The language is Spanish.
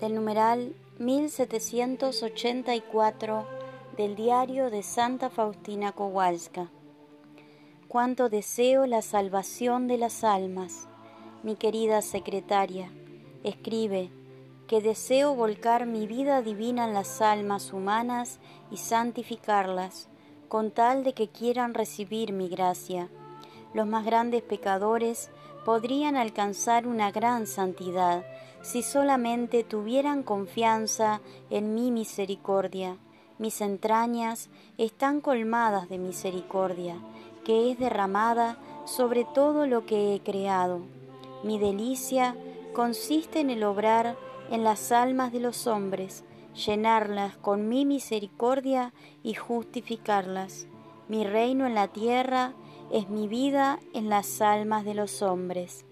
del numeral 1784 del diario de Santa Faustina Kowalska. Cuánto deseo la salvación de las almas, mi querida secretaria. Escribe que deseo volcar mi vida divina en las almas humanas y santificarlas, con tal de que quieran recibir mi gracia. Los más grandes pecadores podrían alcanzar una gran santidad si solamente tuvieran confianza en mi misericordia. Mis entrañas están colmadas de misericordia, que es derramada sobre todo lo que he creado. Mi delicia consiste en el obrar en las almas de los hombres, llenarlas con mi misericordia y justificarlas. Mi reino en la tierra es mi vida en las almas de los hombres.